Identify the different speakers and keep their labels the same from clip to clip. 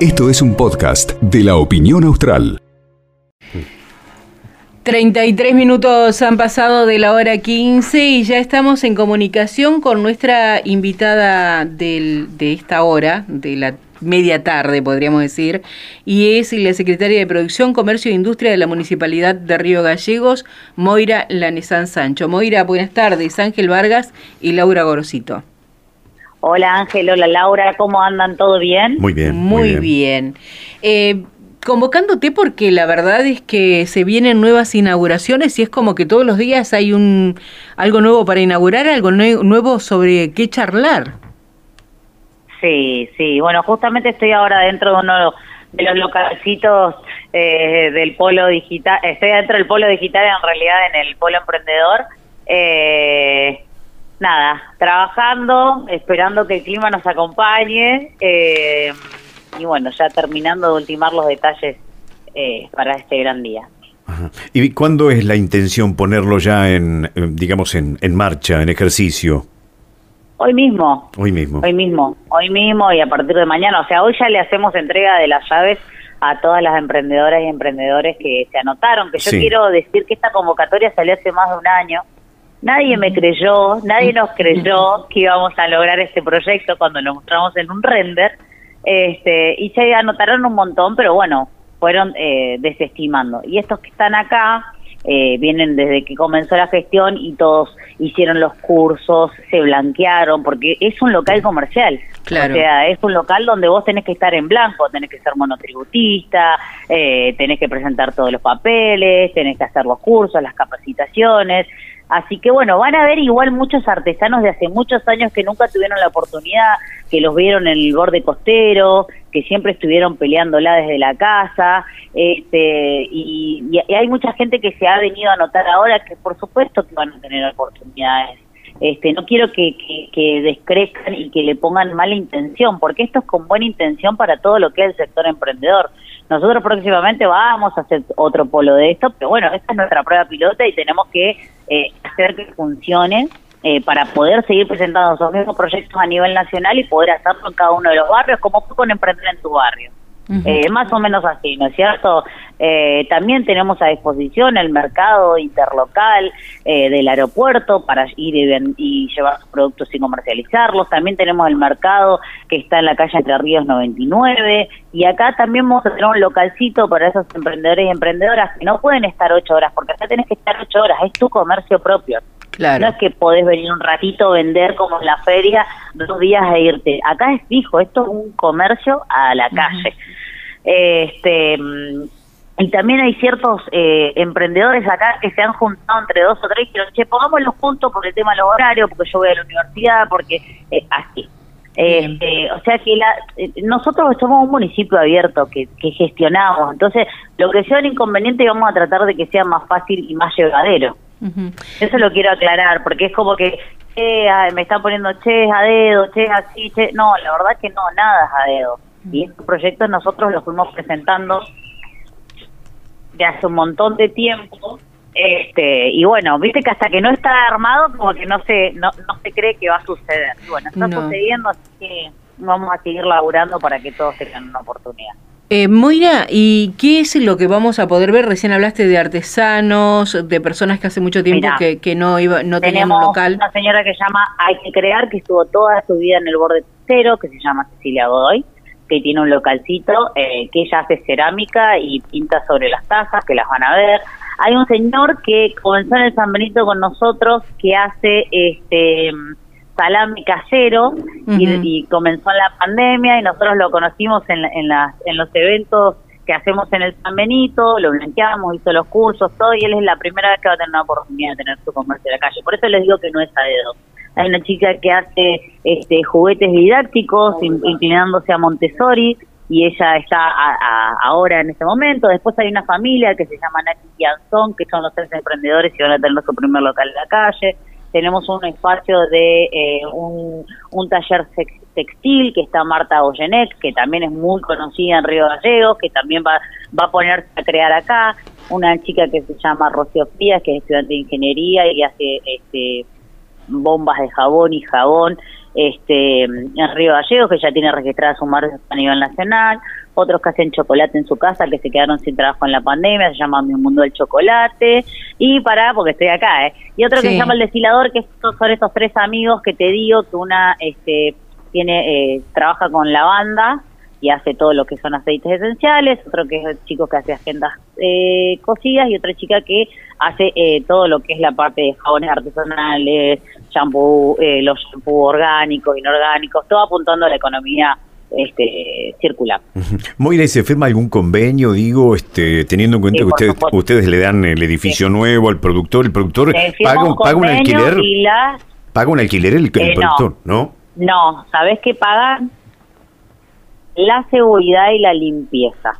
Speaker 1: Esto es un podcast de la opinión austral.
Speaker 2: 33 minutos han pasado de la hora 15 y ya estamos en comunicación con nuestra invitada de esta hora, de la media tarde podríamos decir, y es la secretaria de Producción, Comercio e Industria de la Municipalidad de Río Gallegos, Moira Lanesán Sancho. Moira, buenas tardes, Ángel Vargas y Laura Gorosito.
Speaker 3: Hola Ángel, hola Laura, ¿cómo andan? ¿Todo bien?
Speaker 1: Muy bien.
Speaker 2: Muy, bien. Eh, convocándote porque la verdad es que se vienen nuevas inauguraciones y es como que todos los días hay un algo nuevo para inaugurar, algo nuevo sobre qué charlar.
Speaker 3: Sí, sí. Bueno, justamente estoy ahora dentro de uno de los localcitos eh, del polo digital. Estoy dentro del polo digital, en realidad en el polo emprendedor. Eh, nada, trabajando, esperando que el clima nos acompañe. Eh, y bueno, ya terminando de ultimar los detalles eh, para este gran día.
Speaker 1: ¿Y cuándo es la intención ponerlo ya en, digamos, en, en marcha, en ejercicio?
Speaker 3: Hoy mismo.
Speaker 1: Hoy mismo.
Speaker 3: Hoy mismo. Hoy mismo y a partir de mañana. O sea, hoy ya le hacemos entrega de las llaves a todas las emprendedoras y emprendedores que se anotaron. Que yo quiero decir que esta convocatoria salió hace más de un año. Nadie me creyó, nadie nos creyó que íbamos a lograr este proyecto cuando lo mostramos en un render este, y se anotaron un montón, pero bueno, fueron eh, desestimando. Y estos que están acá eh, vienen desde que comenzó la gestión y todos hicieron los cursos, se blanquearon, porque es un local comercial. O sea, es un local donde vos tenés que estar en blanco, tenés que ser monotributista, eh, tenés que presentar todos los papeles, tenés que hacer los cursos, las capacitaciones. Así que bueno, van a ver igual muchos artesanos de hace muchos años que nunca tuvieron la oportunidad, que los vieron en el borde costero, que siempre estuvieron peleándola desde la casa, este, y, hay mucha gente que se ha venido a notar ahora que por supuesto que van a tener oportunidades. Este, no quiero que, que, descrezcan y que le pongan mala intención, porque esto es con buena intención para todo lo que es el sector emprendedor. Nosotros próximamente vamos a hacer otro polo de esto, pero bueno, esta es nuestra prueba pilota y tenemos que eh, hacer que funcione eh, para poder seguir presentando esos mismos proyectos a nivel nacional y poder hacerlo en cada uno de los barrios, como fue con Emprender en tu barrio. Eh, más o menos así, ¿no es cierto? Eh, también tenemos a disposición el mercado interlocal eh, del aeropuerto para ir y, llevar sus productos y comercializarlos. También tenemos el mercado que está en la calle Entre Ríos 99. Y acá también vamos a tener un localcito para esos emprendedores y emprendedoras que no pueden estar ocho horas, porque acá tenés que estar ocho horas, es tu comercio propio. Claro. No es que podés venir un ratito, vender como en la feria, dos días e irte. Acá es fijo, esto es un comercio a la calle. Este, mm, y también hay ciertos eh, emprendedores acá que se han juntado entre dos o tres y dijeron, che, pongámoslos juntos por el tema de los horarios, porque yo voy a la universidad, porque eh, así. Este, o sea que la, eh, nosotros somos un municipio abierto que, que gestionamos, entonces lo que sea un inconveniente vamos a tratar de que sea más fácil y más llevadero. Eso lo quiero aclarar, porque es como que me están poniendo che a dedo, che así, che. No, la verdad que no, nada es a dedo. Y estos proyectos nosotros los fuimos presentando de hace un montón de tiempo. Este, y bueno, viste que hasta que no está armado, como que no se, no, no se cree que va a suceder. Y bueno, está sucediendo, así que vamos a seguir laburando para que todos tengan una oportunidad.
Speaker 2: Eh, Moira, ¿y qué es lo que vamos a poder ver? Recién hablaste de artesanos, de personas que hace mucho tiempo que, que, no iba, no tenían un local.
Speaker 3: una señora que se llama Hay que crear, que estuvo toda su vida en el borde cero, que se llama Cecilia Godoy, que tiene un localcito, eh, que ella hace cerámica y pinta sobre las tazas, que las van a ver. Hay un señor que comenzó en el San Benito con nosotros, que hace este salami casero y, comenzó en la pandemia y nosotros lo conocimos en, en, en los eventos que hacemos en el San Benito, lo blanqueamos, hizo los cursos, todo, y él es la primera vez que va a tener una oportunidad de tener su comercio en la calle. Por eso les digo que no es a dedo. Hay una chica que hace este, juguetes didácticos, inclinándose a Montessori, y ella está ahora en este momento. Después hay una familia que se llama Nati y Anzón, que son los tres emprendedores y van a tener su primer local en la calle. Tenemos un espacio de eh, un, taller textil que está Marta Goyenek, que también es muy conocida en Río Gallegos, que también va, va a ponerse a crear acá. Una chica que se llama Rocío Frías, que es estudiante de ingeniería y hace este, bombas de jabón y jabón. este, en Río Gallegos, que ya tiene registrada su marca a nivel nacional, otros que hacen chocolate en su casa, que se quedaron sin trabajo en la pandemia, se llama Mi Mundo del Chocolate, y para, porque estoy acá, ¿eh? Y otro que se llama El Destilador, que son estos tres amigos que te digo, que una este, tiene eh, trabaja con lavanda, y hace todo lo que son aceites esenciales, otro que es el chico que hace agendas eh, cocidas y otra chica que hace eh, todo lo que es la parte de jabones artesanales, shampoo, eh, los shampoos orgánicos, inorgánicos, todo apuntando a la economía este, circular.
Speaker 1: Moira, ¿y se firma algún convenio, digo, este, teniendo en cuenta que ustedes, ustedes le dan el edificio nuevo al productor, el productor paga, un, paga un alquiler? ¿Paga un alquiler el, productor, no?
Speaker 3: No, ¿sabes qué pagan? La seguridad y la limpieza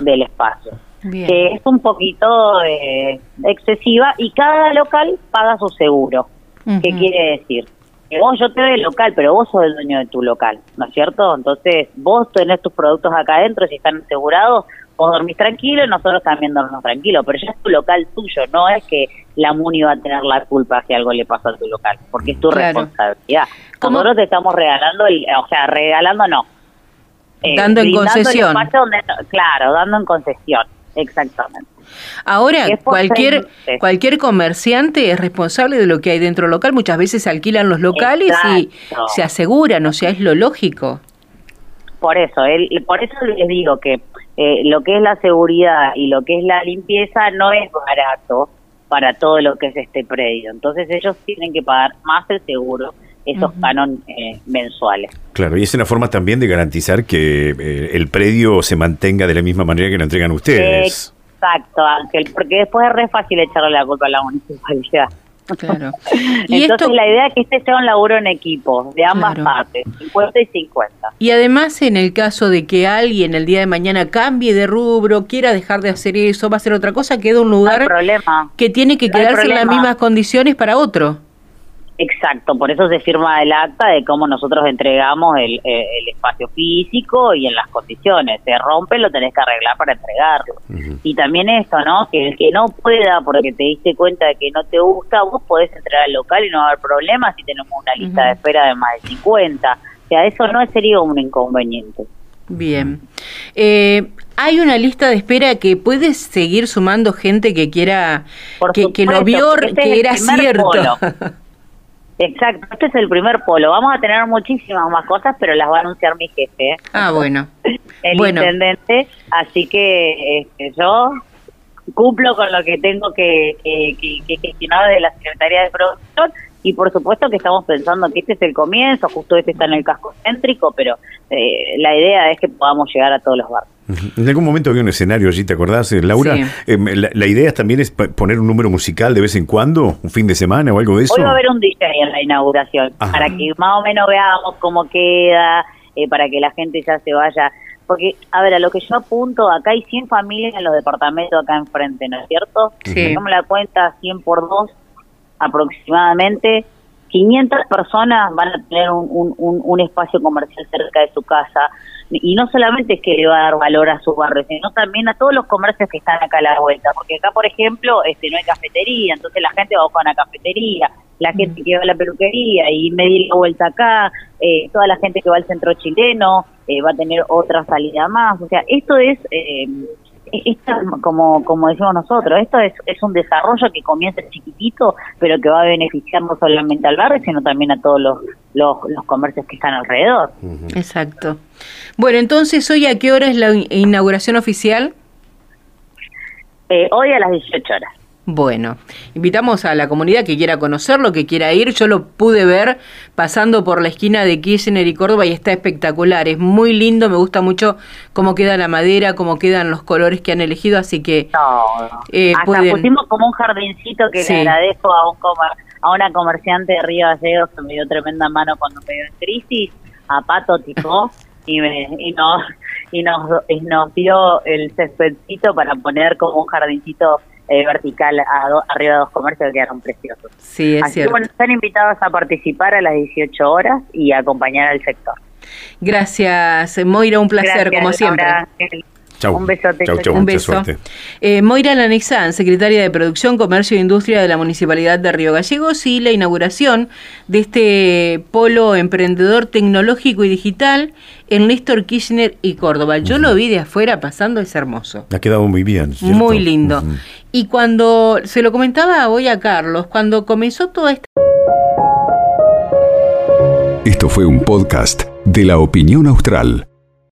Speaker 3: del espacio, que es un poquito eh, excesiva y cada local paga su seguro. ¿Qué quiere decir? Que vos, yo te doy el local, pero vos sos el dueño de tu local, ¿no es cierto? Entonces, vos tenés tus productos acá adentro, si están asegurados, vos dormís tranquilo y nosotros también dormimos tranquilo, pero ya es tu local tuyo, no es que la MUNI va a tener la culpa si algo le pasa a tu local, porque es tu responsabilidad. Nosotros te estamos regalando, el, o sea, regalando no,
Speaker 2: eh, dando en concesión.
Speaker 3: claro, dando en concesión, exactamente.
Speaker 2: Ahora, cualquier, cualquier comerciante es responsable de lo que hay dentro del local. Muchas veces se alquilan los locales y se aseguran, o sea, es lo lógico.
Speaker 3: Por eso, él, por eso les digo que eh, lo que es la seguridad y lo que es la limpieza no es barato para todo lo que es este predio. Entonces ellos tienen que pagar más el seguro esos canon eh, mensuales.
Speaker 1: Claro, y es una forma también de garantizar que eh, el predio se mantenga de la misma manera que lo entregan ustedes.
Speaker 3: Exacto, Ángel, porque después es re fácil echarle la culpa a la municipalidad. Claro. ¿Y Entonces la idea es que este sea un laburo en equipo, de ambas partes, 50 y 50.
Speaker 2: Y además en el caso de que alguien el día de mañana cambie de rubro, quiera dejar de hacer eso, va a hacer otra cosa, queda un lugar que tiene que quedarse en las mismas condiciones para otro.
Speaker 3: Exacto, por eso se firma el acta de cómo nosotros entregamos el, eh, el, espacio físico y en las condiciones. Se rompe, lo tenés que arreglar para entregarlo. Y también esto, ¿no? Que el que no pueda, porque te diste cuenta de que no te gusta, vos podés entrar al local y no va a haber problemas si tenemos una lista de espera de más de 50. O sea, eso no sería un inconveniente.
Speaker 2: Bien. Eh, hay una lista de espera que puedes seguir sumando gente que quiera, que, que, lo vio, que era cierto.
Speaker 3: Exacto, este es el primer polo. Vamos a tener muchísimas más cosas, pero las va a anunciar mi jefe. ¿eh?
Speaker 2: Ah, bueno.
Speaker 3: el intendente. Así que este, yo cumplo con lo que tengo que, que, gestionar de la Secretaría de Producción y por supuesto que estamos pensando que este es el comienzo, justo este está en el casco céntrico, pero eh, la idea es que podamos llegar a todos los barrios.
Speaker 1: En algún momento había un escenario allí, ¿te acordás, eh, Laura? Em, la, idea también es poner un número musical de vez en cuando, un fin de semana o algo de eso.
Speaker 3: Hoy va a haber un DJ en la inauguración, para que más o menos veamos cómo queda, eh, para que la gente ya se vaya. Porque, a ver, a lo que yo apunto, acá hay 100 familias en los departamentos acá enfrente, ¿no es cierto? Si la cuenta 100 por 2, aproximadamente, 500 personas van a tener un, un espacio comercial cerca de su casa. Y no solamente es que le va a dar valor a su barrio, sino también a todos los comercios que están acá a la vuelta, porque acá, por ejemplo, este no hay cafetería, entonces la gente va a buscar una cafetería, la gente que va a la peluquería y medir la vuelta acá, eh, toda la gente que va al centro chileno eh, va a tener otra salida más, o sea, esto es... Eh, esto, como, como decimos nosotros, esto es, es un desarrollo que comienza chiquitito, pero que va a beneficiar no solamente al barrio, sino también a todos los, los, comercios que están alrededor.
Speaker 2: Exacto. Bueno, entonces, ¿hoy a qué hora es la inauguración oficial?
Speaker 3: Eh, hoy a las 18 horas.
Speaker 2: Bueno, invitamos a la comunidad que quiera conocerlo, que quiera ir. Yo lo pude ver pasando por la esquina de Kirchner y Córdoba y está espectacular. Es muy lindo, me gusta mucho cómo queda la madera, cómo quedan los colores que han elegido, así que...
Speaker 3: No, eh, hasta pusimos como un jardincito que le agradezco a, un a una comerciante de Río Gallegos que me dio tremenda mano cuando me dio en crisis, a Pato Tipo, y, me, y, nos, y, nos, y nos dio el céspedcito para poner como un jardincito eh, vertical arriba de dos comercios que quedaron preciosos.
Speaker 2: Sí, es
Speaker 3: Así
Speaker 2: cierto.
Speaker 3: Que, bueno, están invitados a participar a las 18 horas y a acompañar al sector.
Speaker 2: Gracias, Moira, un placer, como siempre.
Speaker 1: Chau.
Speaker 3: Un besote.
Speaker 2: Chau, chau, Un beso. Eh, Moira Lanexán, secretaria de Producción, Comercio e Industria de la Municipalidad de Río Gallegos y la inauguración de este polo emprendedor tecnológico y digital en Néstor Kirchner y Córdoba. Yo lo vi de afuera pasando, es hermoso.
Speaker 1: Ha quedado muy bien.
Speaker 2: Muy lindo. Y cuando se lo comentaba hoy a Carlos, cuando comenzó toda esta...
Speaker 4: Esto fue un podcast de la opinión austral.